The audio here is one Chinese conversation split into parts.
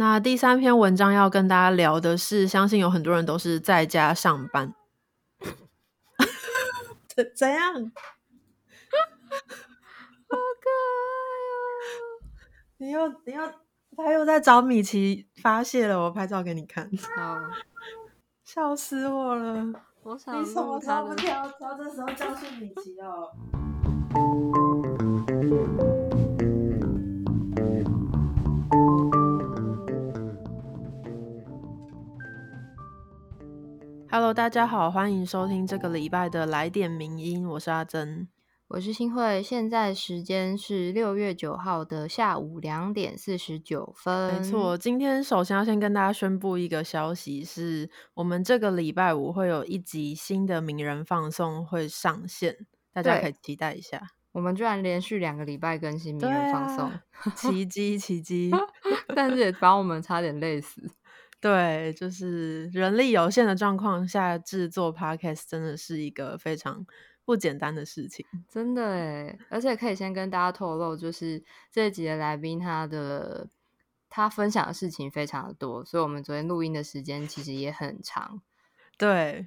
那第三篇文章要跟大家聊的是，相信有很多人都是在家上班，怎怎样？好可爱哦！你又你又他又在找米奇发泄了，我拍照给你看，好，笑死我了！我想你什么不挑挑这时候教训米奇哦？Hello，大家好，欢迎收听这个礼拜的来电名音，我是阿珍。我是新慧，现在时间是六月九号的下午两点四十九分。没错，今天首先要先跟大家宣布一个消息，是我们这个礼拜五会有一集新的名人放送会上线，大家可以期待一下。我们居然连续两个礼拜更新名人放送，啊，奇迹，奇迹。但是也把我们差点累死。对，就是人力有限的状况下制作 podcast 真的是一个非常不简单的事情。真的诶，而且可以先跟大家透露，就是这一集的来宾他的他分享的事情非常的多，所以我们昨天录音的时间其实也很长，对，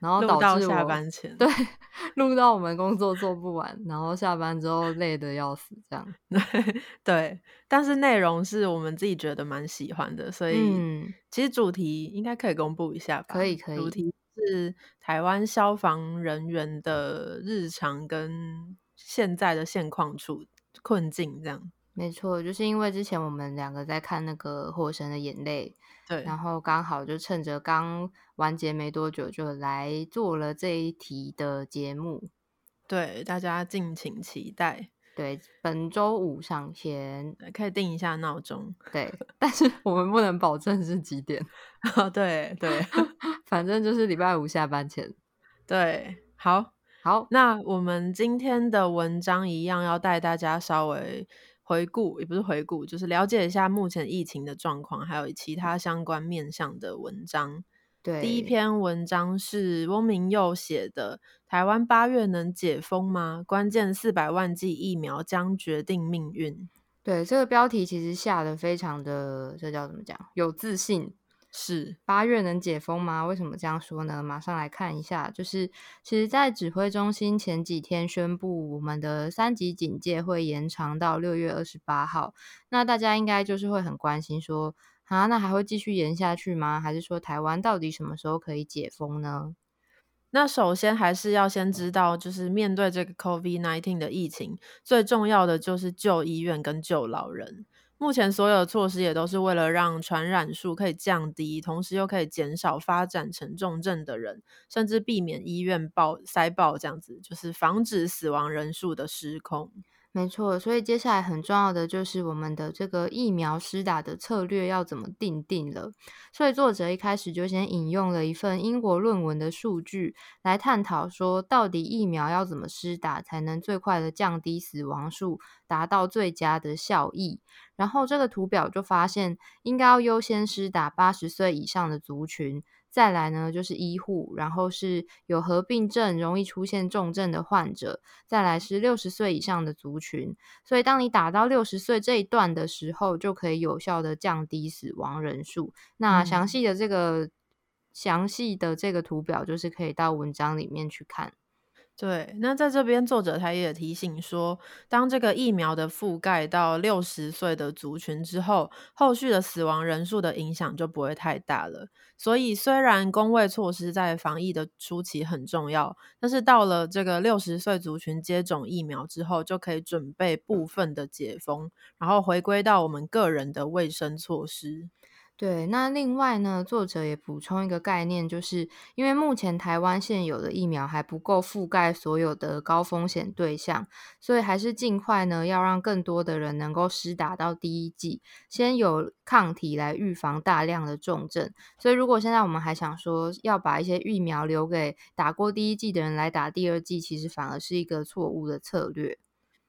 然后到下导致我班前，对 录到我们工作做不完，然后下班之后累得要死，这样。对，但是内容是我们自己觉得蛮喜欢的，所以嗯，其实主题应该可以公布一下吧？可以可以主题是台湾消防人员的日常跟现在的现况处困境这样。没错，就是因为之前我们两个在看那个《火神的眼泪》，对，然后刚好就趁着刚完结没多久，就来做了这一题的节目。对，大家敬请期待，对，本周五上线。可以定一下闹钟。对，但是我们不能保证是几点，对对 反正就是礼拜五下班前。对，好，好，那我们今天的文章一样要带大家稍微回顾，也不是回顾，就是了解一下目前疫情的状况，还有其他相关面向的文章。对，第一篇文章是翁明佑写的，《台湾八月能解封吗？关键四百万剂疫苗将决定命运》。对这个标题其实下的非常的，这叫怎么讲？有自信。是，八月能解封吗？为什么这样说呢？马上来看一下，就是其实，在指挥中心前几天宣布，我们的三级警戒会延长到六月二十八号。那大家应该就是会很关心说，啊，那还会继续延下去吗？还是说台湾到底什么时候可以解封呢？那首先还是要先知道，就是面对这个 COVID-19 的疫情，最重要的就是救医院跟救老人。目前所有措施也都是为了让传染数可以降低，同时又可以减少发展成重症的人，甚至避免医院爆塞爆这样子，就是防止死亡人数的失控。没错，所以接下来很重要的就是我们的这个疫苗施打的策略要怎么定定了。所以作者一开始就先引用了一份英国论文的数据来探讨说，到底疫苗要怎么施打才能最快的降低死亡数，达到最佳的效益。然后这个图表就发现，应该要优先施打八十岁以上的族群。再来呢，就是医护，然后是有合并症、容易出现重症的患者，再来是六十岁以上的族群。所以，当你打到六十岁这一段的时候，就可以有效的降低死亡人数。那嗯详细的这个、详细的这个图表，就是可以到文章里面去看。对，那在这边作者他也提醒说，当这个疫苗的覆盖到六十岁的族群之后，后续的死亡人数的影响就不会太大了。所以，虽然工位措施在防疫的初期很重要，但是到了这个六十岁族群接种疫苗之后，就可以准备部分的解封，然后回归到我们个人的卫生措施。对，那另外呢，作者也补充一个概念，就是因为目前台湾现有的疫苗还不够覆盖所有的高风险对象，所以还是尽快呢要让更多的人能够施打到第一剂，先有抗体来预防大量的重症。所以如果现在我们还想说要把一些疫苗留给打过第一剂的人来打第二剂，其实反而是一个错误的策略。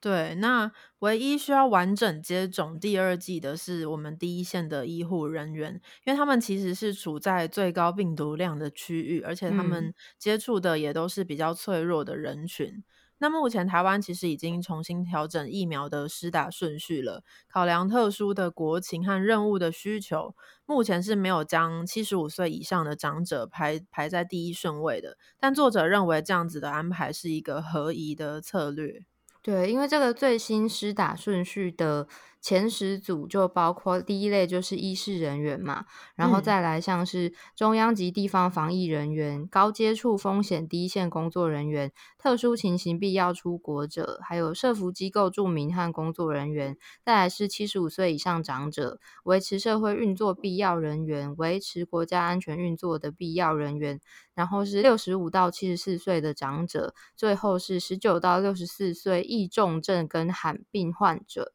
对，那唯一需要完整接种第二剂的是我们第一线的医护人员，因为他们其实是处在最高病毒量的区域，而且他嗯们接触的也都是比较脆弱的人群。那目前台湾其实已经重新调整疫苗的施打顺序了，考量特殊的国情和任务的需求，目前是没有将七十五岁以上的长者排排在第一顺位的。但作者认为这样子的安排是一个合宜的策略。对，因为这个最新施打顺序的。前十组就包括第一类就是医事人员嘛，然后再来像是中央及地方防疫人员、高接触风险第一线工作人员、特殊情形必要出国者，还有社服机构住民和工作人员，再来是七十五岁以上长者、维持社会运作必要人员、维持国家安全运作的必要人员，然后是六十五到七十四岁的长者，最后是十九到六十四岁易重症跟罕病患者。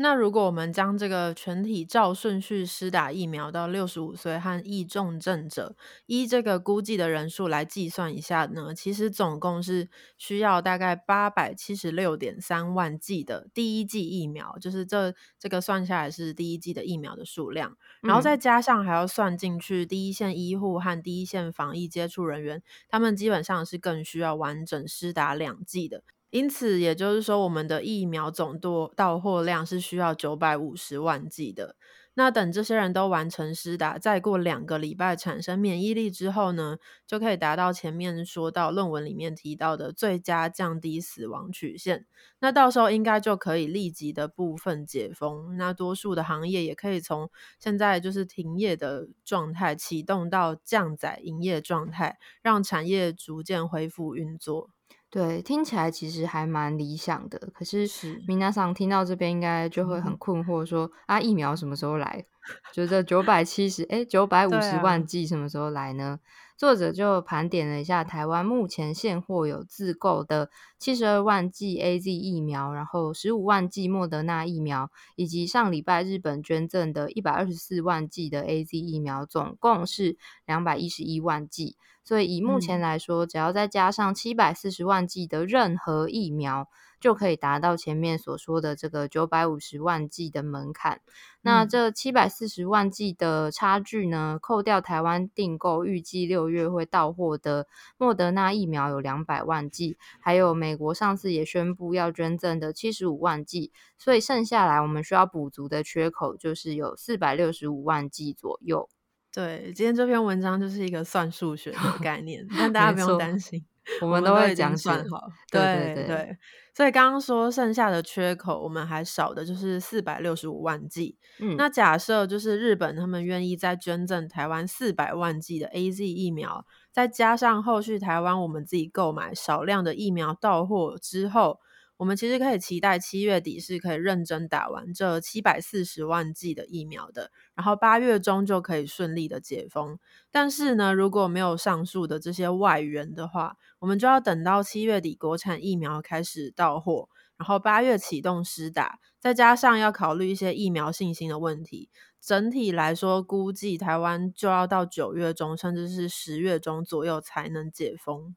那如果我们将这个全体照顺序施打疫苗到六十五岁和易重症者，依这个估计的人数来计算一下呢，其实总共是需要大概八百七十六点三万剂的第一剂疫苗，就是这这个算下来是第一剂的疫苗的数量，然后再加上还要算进去第一线医护和第一线防疫接触人员，他们基本上是更需要完整施打两剂的。因此，也就是说，我们的疫苗总多到货量是需要九百五十万剂的。那等这些人都完成施打，再过两个礼拜产生免疫力之后呢，就可以达到前面说到论文里面提到的最佳降低死亡曲线。那到时候应该就可以立即的部分解封，那多数的行业也可以从现在就是停业的状态启动到降载营业状态，让产业逐渐恢复运作。对，听起来其实还蛮理想的。可是，明娜桑听到这边应该就会很困惑，说啊，疫苗什么时候来？觉得九百七十，哎，九百五十万剂什么时候来呢？作者就盘点了一下台湾目前现货有自购的七十二万剂 A Z 疫苗，然后十五万剂莫德纳疫苗，以及上礼拜日本捐赠的一百二十四万剂的 A Z 疫苗，总共是两百一十一万剂。所以以目前来说，只要再加上七百四十万剂的任何疫苗。就可以达到前面所说的这个九百五十万剂的门槛。那这七百四十万剂的差距呢？扣掉台湾订购预计六月会到货的莫德纳疫苗有两百万剂，还有美国上次也宣布要捐赠的七十五万剂，所以剩下来我们需要补足的缺口就是有四百六十五万剂左右。对，今天这篇文章就是一个算数学的概念，但大家不用担心。我们都会讲算好，对对对。所以刚刚说剩下的缺口，我们还少的就是四百六十五万剂。嗯，那假设就是日本他们愿意再捐赠台湾四百万剂的 A Z 疫苗，再加上后续台湾我们自己购买少量的疫苗到货之后。我们其实可以期待七月底是可以认真打完这七百四十万剂的疫苗的，然后八月中就可以顺利的解封。但是呢，如果没有上述的这些外援的话，我们就要等到七月底国产疫苗开始到货，然后八月启动施打，再加上要考虑一些疫苗信心的问题，整体来说估计台湾就要到九月中甚至是十月中左右才能解封。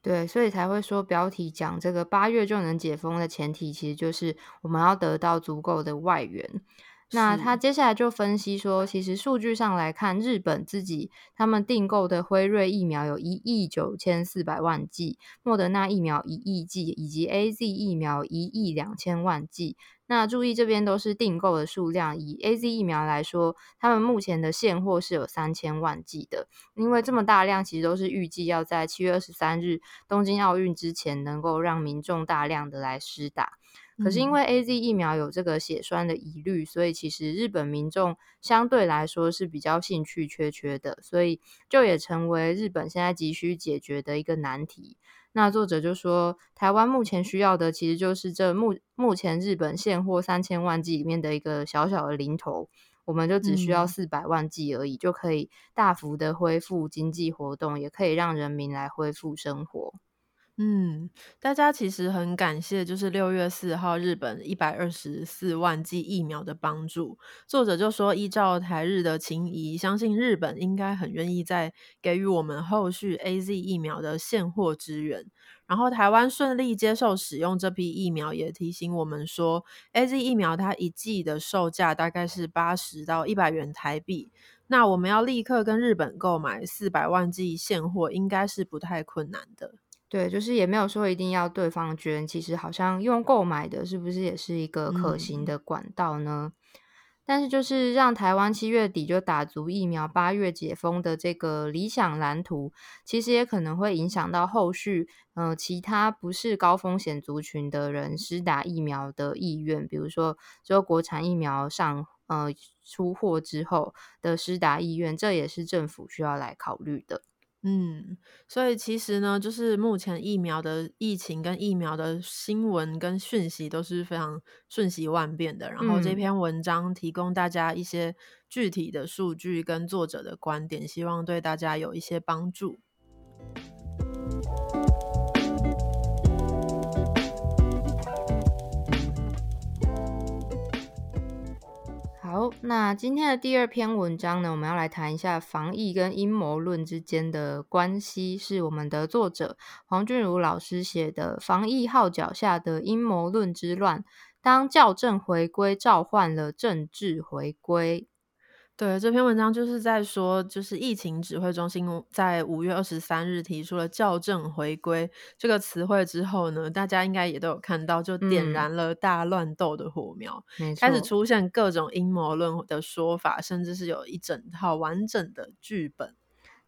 对，所以才会说标题讲这个八月就能解封的前提，其实就是我们要得到足够的外援。那他接下来就分析说，其实数据上来看，日本自己他们订购的辉瑞疫苗有一亿九千四百万剂，莫德纳疫苗一亿剂，以及 A Z 疫苗一亿两千万剂。那注意，这边都是订购的数量。以 A Z 疫苗来说，他们目前的现货是有三千万剂的。因为这么大量，其实都是预计要在七月二十三日东京奥运之前，能够让民众大量的来施打。可是因为 A Z 疫苗有这个血栓的疑虑，所以其实日本民众相对来说是比较兴趣缺缺的，所以就也成为日本现在急需解决的一个难题。那作者就说，台湾目前需要的其实就是这目目前日本现货三千万剂里面的一个小小的零头，我们就只需要四百万剂而已，就可以大幅的恢复经济活动，也可以让人民来恢复生活。嗯，大家其实很感谢，就是六月四号日本一百二十四万剂疫苗的帮助。作者就说，依照台日的情谊，相信日本应该很愿意在给予我们后续 A Z 疫苗的现货支援。然后台湾顺利接受使用这批疫苗，也提醒我们说，A Z 疫苗它一剂的售价大概是八十到一百元台币。那我们要立刻跟日本购买四百万剂现货，应该是不太困难的。对，就是也没有说一定要对方捐，其实好像用购买的，是不是也是一个可行的管道呢？但是就是让台湾七月底就打足疫苗，八月解封的这个理想蓝图，其实也可能会影响到后续，呃，其他不是高风险族群的人施打疫苗的意愿，比如说，只有国产疫苗上呃出货之后的施打意愿，这也是政府需要来考虑的。嗯，所以其实呢，就是目前疫苗的疫情跟疫苗的新闻跟讯息都是非常瞬息万变的。然后这篇文章提供大家一些具体的数据跟作者的观点，希望对大家有一些帮助。好，那今天的第二篇文章呢，我们要来谈一下防疫跟阴谋论之间的关系，是我们的作者黄俊如老师写的《防疫号角下的阴谋论之乱》，当校正回归召唤了政治回归。对这篇文章就是在说，就是疫情指挥中心在五月二十三日提出了“校正回归”这个词汇之后呢，大家应该也都有看到，就点燃了大乱斗的火苗，开始出现各种阴谋论的说法，甚至是有一整套完整的剧本。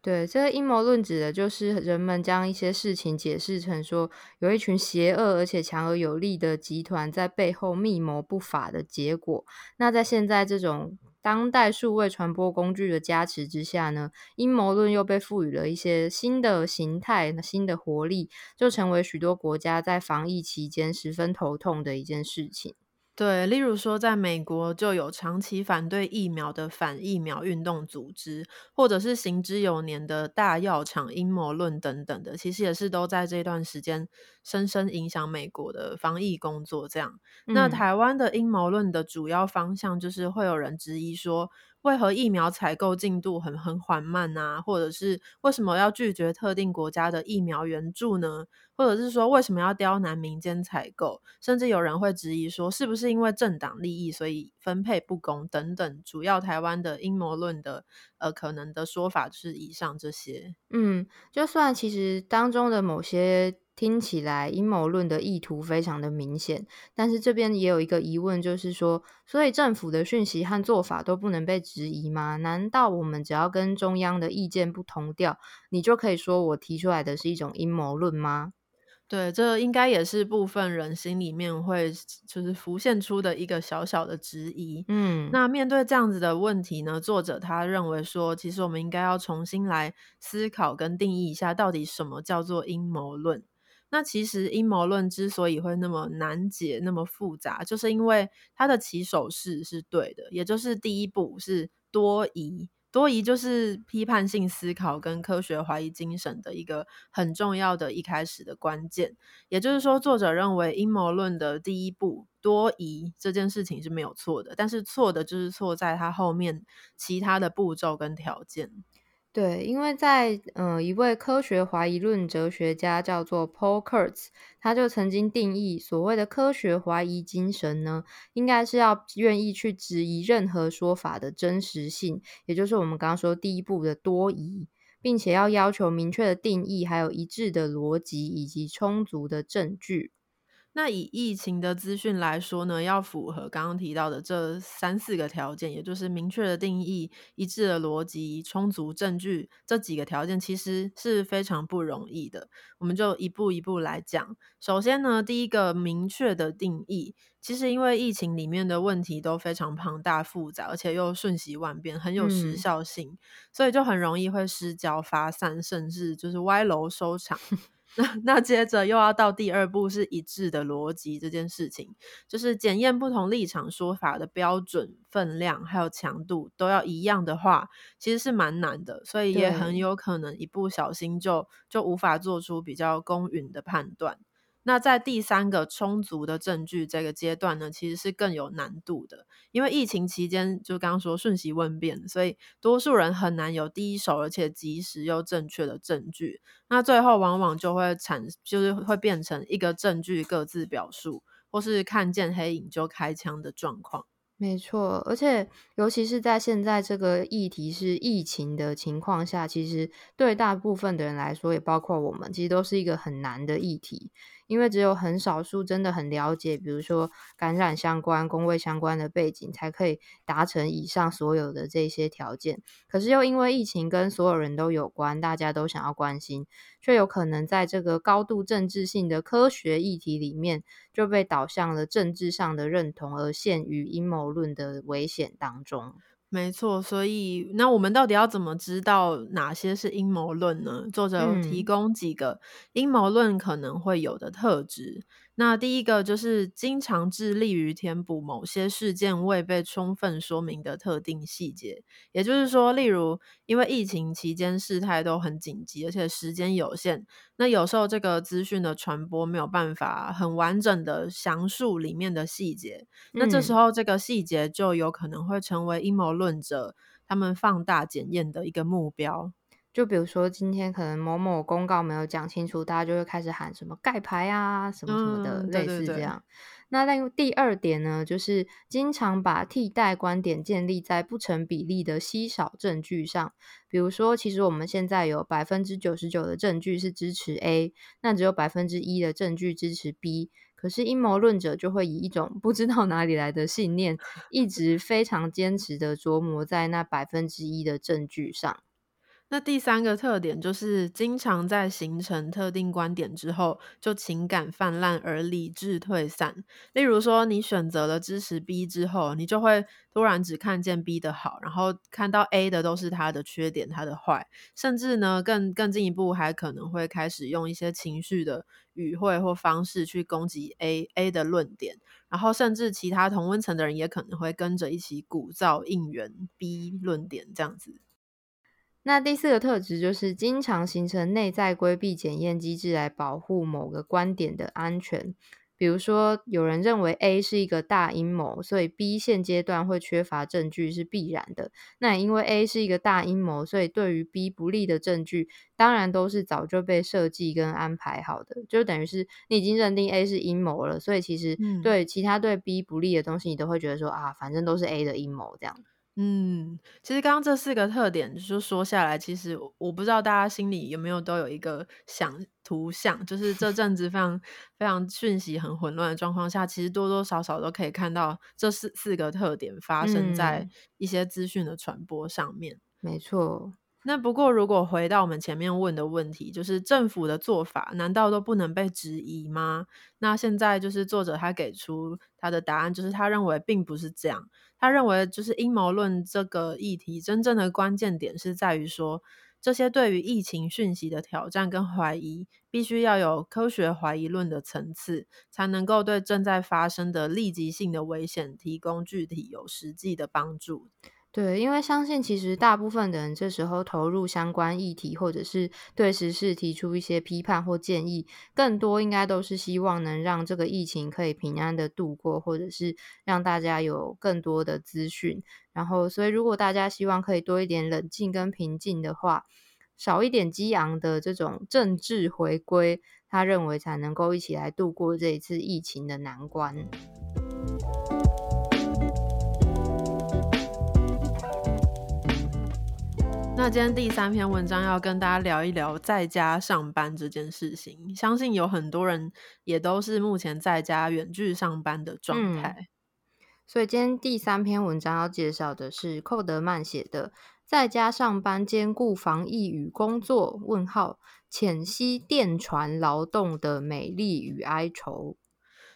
对，这个阴谋论指的就是人们将一些事情解释成说，有一群邪恶而且强而有力的集团在背后密谋不法的结果。那在现在这种。当代数位传播工具的加持之下呢，阴谋论又被赋予了一些新的形态、新的活力，就成为许多国家在防疫期间十分头痛的一件事情。对，例如说，在美国就有长期反对疫苗的反疫苗运动组织，或者是行之有年的大药厂阴谋论等等的，其实也是都在这段时间深深影响美国的防疫工作。这样，那台湾的阴谋论的主要方向就是会有人质疑说。为何疫苗采购进度很很缓慢啊？或者是为什么要拒绝特定国家的疫苗援助呢？或者是说为什么要刁难民间采购？甚至有人会质疑说，是不是因为政党利益，所以分配不公等等。主要台湾的阴谋论的呃可能的说法是以上这些。嗯，就算其实当中的某些。听起来阴谋论的意图非常的明显，但是这边也有一个疑问，就是说，所以政府的讯息和做法都不能被质疑吗？难道我们只要跟中央的意见不同调，你就可以说我提出来的是一种阴谋论吗？对，这应该也是部分人心里面会就是浮现出的一个小小的质疑。嗯，那面对这样子的问题呢，作者他认为说，其实我们应该要重新来思考跟定义一下，到底什么叫做阴谋论。那其实阴谋论之所以会那么难解、那么复杂，就是因为它的起手式是对的，也就是第一步是多疑。多疑就是批判性思考跟科学怀疑精神的一个很重要的一开始的关键。也就是说，作者认为阴谋论的第一步多疑这件事情是没有错的，但是错的就是错在它后面其他的步骤跟条件。对，因为在呃一位科学怀疑论哲学家叫做 Paul Kurtz，他就曾经定义所谓的科学怀疑精神呢，应该是要愿意去质疑任何说法的真实性，也就是我们刚刚说第一步的多疑，并且要要求明确的定义，还有一致的逻辑以及充足的证据。那以疫情的资讯来说呢，要符合刚刚提到的这三四个条件，也就是明确的定义、一致的逻辑、充足证据这几个条件，其实是非常不容易的。我们就一步一步来讲。首先呢，第一个明确的定义，其实因为疫情里面的问题都非常庞大复杂，而且又瞬息万变，很有时效性，所以就很容易会失焦发散，甚至就是歪楼收场。那那接着又要到第二步，是一致的逻辑这件事情，就是检验不同立场说法的标准、分量还有强度都要一样的话，其实是蛮难的，所以也很有可能一不小心就就无法做出比较公允的判断。那在第三个充足的证据这个阶段呢，其实是更有难度的，因为疫情期间就刚刚说瞬息万变，所以多数人很难有第一手而且及时又正确的证据。那最后往往就会产，就是会变成一个证据各自表述，或是看见黑影就开枪的状况。没错，而且尤其是在现在这个议题是疫情的情况下，其实对大部分的人来说，也包括我们，其实都是一个很难的议题。因为只有很少数真的很了解，比如说感染相关、工位相关的背景，才可以达成以上所有的这些条件。可是又因为疫情跟所有人都有关，大家都想要关心，却有可能在这个高度政治性的科学议题里面，就被导向了政治上的认同，而陷于阴谋论的危险当中。没错，所以那我们到底要怎么知道哪些是阴谋论呢？作者有提供几个阴谋论可能会有的特质。那第一个就是经常致力于填补某些事件未被充分说明的特定细节，也就是说，例如因为疫情期间事态都很紧急，而且时间有限，那有时候这个资讯的传播没有办法很完整的详述里面的细节，那这时候这个细节就有可能会成为阴谋论者他们放大检验的一个目标。就比如说，今天可能某某公告没有讲清楚，大家就会开始喊什么盖牌啊，什么什么的，类似这样。那另第二点呢，就是经常把替代观点建立在不成比例的稀少证据上。比如说，其实我们现在有百分之九十九的证据是支持 A，那只有百分之一的证据支持 B。可是阴谋论者就会以一种不知道哪里来的信念，一直非常坚持的琢磨在那百分之一的证据上。那第三个特点就是，经常在形成特定观点之后，就情感泛滥而理智退散。例如说，你选择了支持 B 之后，你就会突然只看见 B 的好，然后看到 A 的都是他的缺点、他的坏，甚至呢，更更进一步，还可能会开始用一些情绪的语汇或方式去攻击 A A 的论点，然后甚至其他同温层的人也可能会跟着一起鼓噪应援 B 论点，这样子。那第四个特质就是经常形成内在规避检验机制来保护某个观点的安全。比如说，有人认为 A 是一个大阴谋，所以 B 现阶段会缺乏证据是必然的。那也因为 A 是一个大阴谋，所以对于 B 不利的证据，当然都是早就被设计跟安排好的。就等于是你已经认定 A 是阴谋了，所以其实对其他对 B 不利的东西，你都会觉得说啊，反正都是 A 的阴谋这样。嗯，其实刚刚这四个特点就说下来，其实我不知道大家心里有没有都有一个想图像，就是这阵子非常非常讯息很混乱的状况下，其实多多少少都可以看到这四四个特点发生在一些资讯的传播上面。没错。那不过，如果回到我们前面问的问题，就是政府的做法难道都不能被质疑吗？那现在就是作者他给出他的答案，就是他认为并不是这样。他认为，就是阴谋论这个议题真正的关键点是在于说，这些对于疫情讯息的挑战跟怀疑，必须要有科学怀疑论的层次，才能够对正在发生的立即性的危险提供具体有实际的帮助。对，因为相信其实大部分的人这时候投入相关议题，或者是对时事提出一些批判或建议，更多应该都是希望能让这个疫情可以平安的度过，或者是让大家有更多的资讯。然后，所以如果大家希望可以多一点冷静跟平静的话，少一点激昂的这种政治回归，他认为才能够一起来度过这一次疫情的难关。那今天第三篇文章要跟大家聊一聊在家上班这件事情，相信有很多人也都是目前在家远距上班的状态。所以今天第三篇文章要介绍的是寇德曼写的《在家上班兼顾防疫与工作：问号浅析电传劳动的美丽与哀愁》。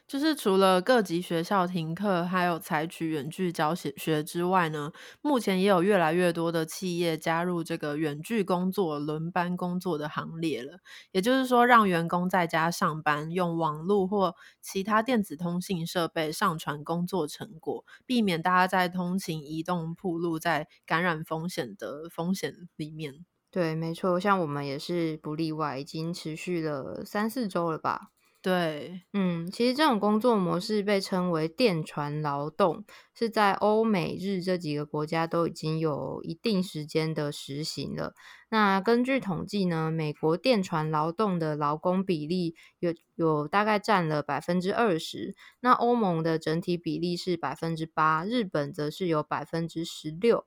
就是除了各级学校停课，还有采取远距教学学之外呢，目前也有越来越多的企业加入这个远距工作、轮班工作的行列了。也就是说，让员工在家上班，用网络或其他电子通信设备上传工作成果，避免大家在通勤移动铺路在感染风险的风险里面。对，没错，像我们也是不例外，已经持续了三四周了吧。对，嗯，其实这种工作模式被称为电船劳动，是在欧美日这几个国家都已经有一定时间的实行了。那根据统计呢，美国电船劳动的劳工比例有有大概占了百分之二十，那欧盟的整体比例是百分之八，日本则是有百分之十六。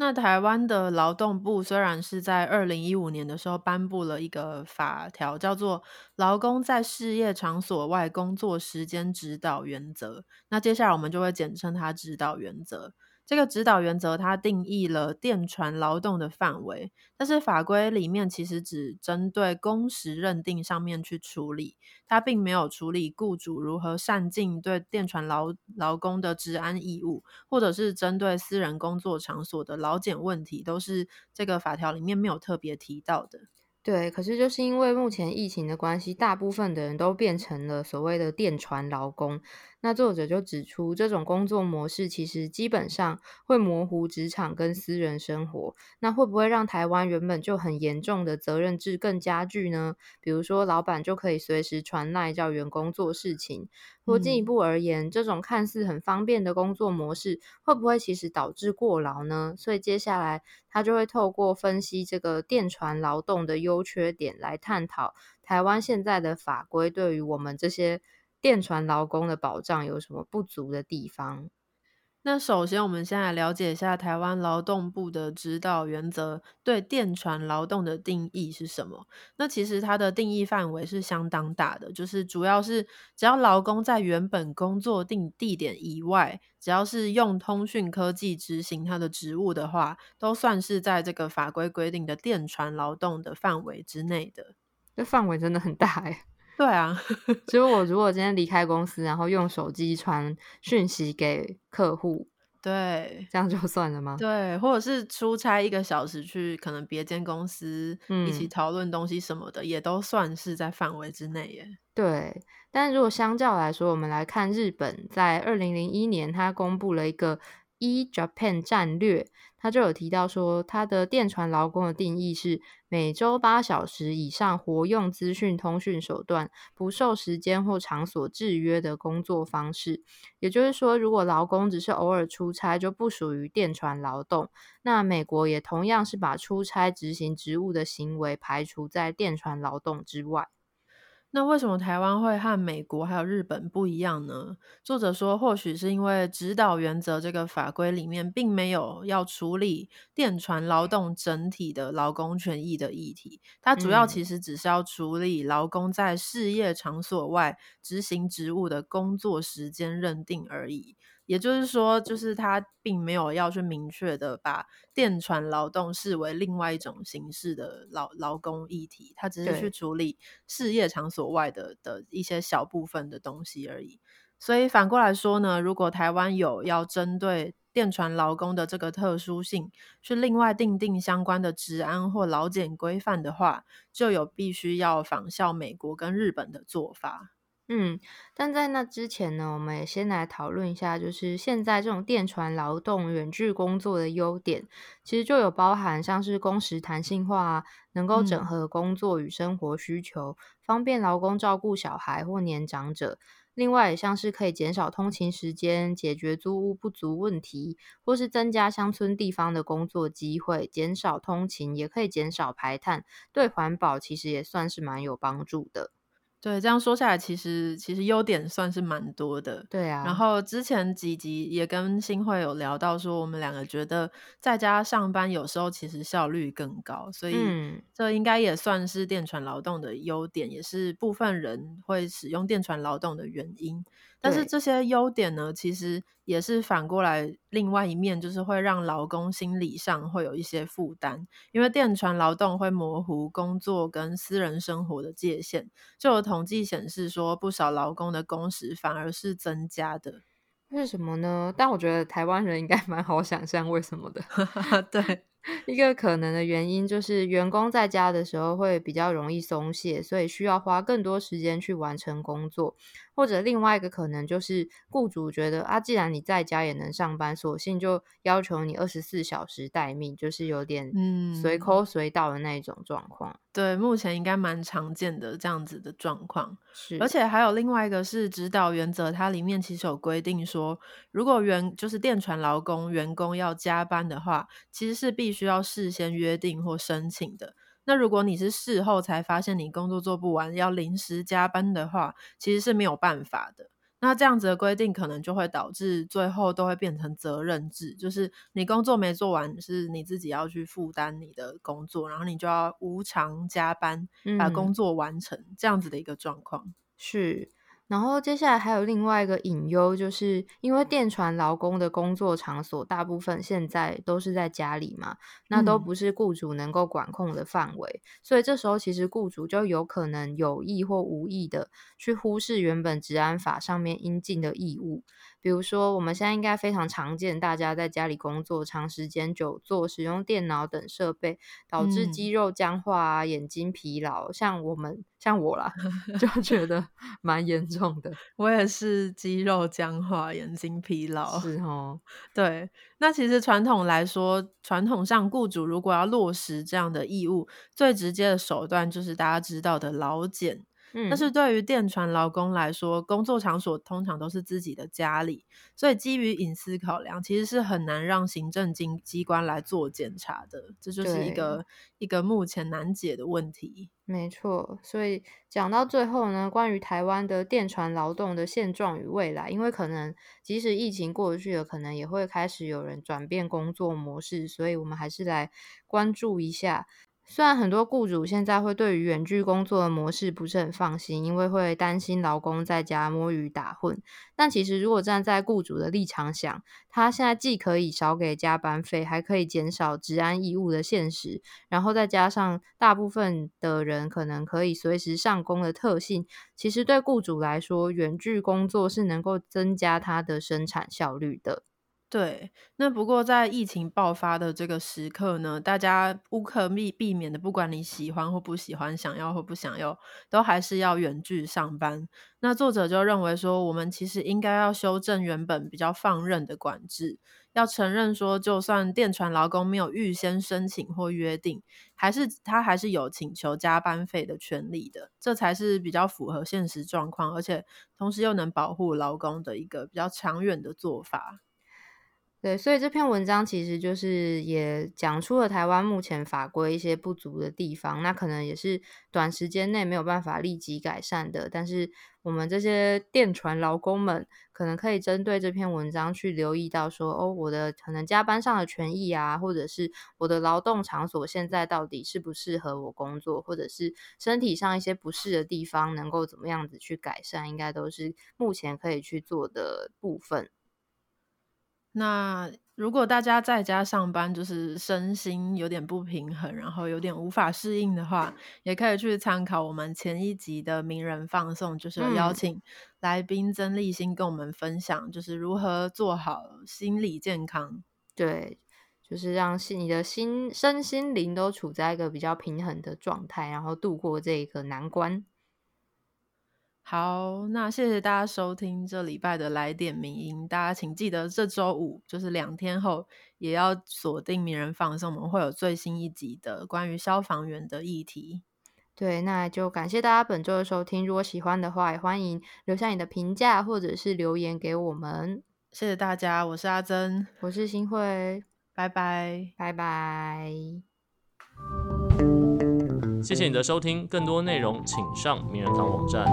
那台湾的劳动部虽然是在二零一五年的时候颁布了一个法条，叫做《劳工在事业场所外工作时间指导原则》，那接下来我们就会简称它指导原则。这个指导原则，它定义了电传劳动的范围，但是法规里面其实只针对工时认定上面去处理，它并没有处理雇主如何善尽对电传劳劳工的治安义务，或者是针对私人工作场所的劳检问题，都是这个法条里面没有特别提到的。对，可是就是因为目前疫情的关系，大部分的人都变成了所谓的电传劳工。那作者就指出，这种工作模式其实基本上会模糊职场跟私人生活。那会不会让台湾原本就很严重的责任制更加剧呢？比如说，老板就可以随时传赖叫员工做事情，或进一步而言，这种看似很方便的工作模式，会不会其实导致过劳呢？所以接下来他就会透过分析这个电传劳动的优缺点，来探讨台湾现在的法规对于我们这些。电船劳工的保障有什么不足的地方？那首先，我们先来了解一下台湾劳动部的指导原则对电船劳动的定义是什么。那其实它的定义范围是相当大的，就是主要是只要劳工在原本工作定地点以外，只要是用通讯科技执行他的职务的话，都算是在这个法规规定的电船劳动的范围之内的。这范围真的很大哎。对啊，所以我如果今天离开公司，然后用手机传讯息给客户，对，这样就算了吗？对，或者是出差一个小时去可能别间公司一起讨论东西什么的，也都算是在范围之内耶。对，但如果相较来说，我们来看日本，在二零零一年，他公布了一个。一 Japan 战略，他就有提到说，他的电传劳工的定义是每周八小时以上活用资讯通讯手段，不受时间或场所制约的工作方式。也就是说，如果劳工只是偶尔出差，就不属于电传劳动。那美国也同样是把出差执行职务的行为排除在电传劳动之外。那为什么台湾会和美国还有日本不一样呢？作者说，或许是因为指导原则这个法规里面并没有要处理电船劳动整体的劳工权益的议题，它主要其实只是要处理劳工在事业场所外执行职务的工作时间认定而已。也就是说，就是他并没有要去明确的把电传劳动视为另外一种形式的劳劳工议题，他只是去处理事业场所外的的一些小部分的东西而已。所以反过来说呢，如果台湾有要针对电传劳工的这个特殊性，去另外定定相关的治安或劳检规范的话，就有必须要仿效美国跟日本的做法。嗯，但在那之前呢，我们也先来讨论一下，就是现在这种电传劳动、远距工作的优点，其实就有包含像是工时弹性化，能够整合工作与生活需求，方便劳工照顾小孩或年长者。另外，也像是可以减少通勤时间，解决租屋不足问题，或是增加乡村地方的工作机会，减少通勤，也可以减少排碳，对环保其实也算是蛮有帮助的。对，这样说下来，其实其实优点算是蛮多的。对啊，然后之前几集也跟新会有聊到，说我们两个觉得在家上班有时候其实效率更高，所以这应该也算是电传劳动的优点，也是部分人会使用电传劳动的原因。但是这些优点呢，其实也是反过来，另外一面就是会让劳工心理上会有一些负担，因为电传劳动会模糊工作跟私人生活的界限。就有统计显示说，不少劳工的工时反而是增加的。为什么呢？但我觉得台湾人应该蛮好想象为什么的。对。一个可能的原因就是，员工在家的时候会比较容易松懈，所以需要花更多时间去完成工作。或者另外一个可能就是，雇主觉得啊，既然你在家也能上班，索性就要求你二十四小时待命，就是有点随口随到的那种状况。对，目前应该蛮常见的这样子的状况。是，而且还有另外一个是指导原则，它里面其实有规定说，如果员就是电船劳工员工要加班的话，其实是必须要事先约定或申请的。那如果你是事后才发现你工作做不完要临时加班的话，其实是没有办法的。那这样子的规定可能就会导致最后都会变成责任制，就是你工作没做完是你自己要去负担你的工作，然后你就要无偿加班把工作完成，这样子的一个状况是。然后接下来还有另外一个隐忧，就是因为电船劳工的工作场所大部分现在都是在家里嘛，那都不是雇主能够管控的范围，所以这时候其实雇主就有可能有意或无意的去忽视原本治安法上面应尽的义务。比如说，我们现在应该非常常见，大家在家里工作，长时间久坐，使用电脑等设备，导致肌肉僵化啊，眼睛疲劳。像我们，像我啦，就觉得蛮严重的。我也是肌肉僵化，眼睛疲劳。是哦，对。那其实传统来说，传统上雇主如果要落实这样的义务，最直接的手段就是大家知道的劳检。但是对于电船劳工来说，工作场所通常都是自己的家里，所以基于隐私考量，其实是很难让行政机机关来做检查的。这就是一个一个目前难解的问题。没错，所以讲到最后呢，关于台湾的电船劳动的现状与未来，因为可能即使疫情过去了，可能也会开始有人转变工作模式，所以我们还是来关注一下。虽然很多雇主现在会对于远距工作的模式不是很放心，因为会担心劳工在家摸鱼打混，但其实如果站在雇主的立场想，他现在既可以少给加班费，还可以减少治安义务的现实，然后再加上大部分的人可能可以随时上工的特性，其实对雇主来说，远距工作是能够增加他的生产效率的。对，那不过在疫情爆发的这个时刻呢，大家无可避避免的，不管你喜欢或不喜欢，想要或不想要，都还是要远距上班。那作者就认为说，我们其实应该要修正原本比较放任的管制，要承认说，就算电传劳工没有预先申请或约定，还是他还是有请求加班费的权利的，这才是比较符合现实状况，而且同时又能保护劳工的一个比较长远的做法。对，所以这篇文章其实就是也讲出了台湾目前法规一些不足的地方，那可能也是短时间内没有办法立即改善的。但是我们这些电船劳工们，可能可以针对这篇文章去留意到，说哦，我的可能加班上的权益啊，或者是我的劳动场所现在到底适不适合我工作，或者是身体上一些不适的地方，能够怎么样子去改善，应该都是目前可以去做的部分。那如果大家在家上班，就是身心有点不平衡，然后有点无法适应的话，也可以去参考我们前一集的名人放送，就是邀请来宾曾立新跟我们分享，就是如何做好心理健康。对，就是让心你的心身心灵都处在一个比较平衡的状态，然后度过这个难关。好，那谢谢大家收听这礼拜的来点名音。大家请记得这周五就是两天后，也要锁定名人放送，我们会有最新一集的关于消防员的议题。对，那就感谢大家本周的收听。如果喜欢的话，也欢迎留下你的评价或者是留言给我们。谢谢大家，我是阿珍，我是新慧，拜拜，拜拜。谢谢你的收听，更多内容请上名人堂网站。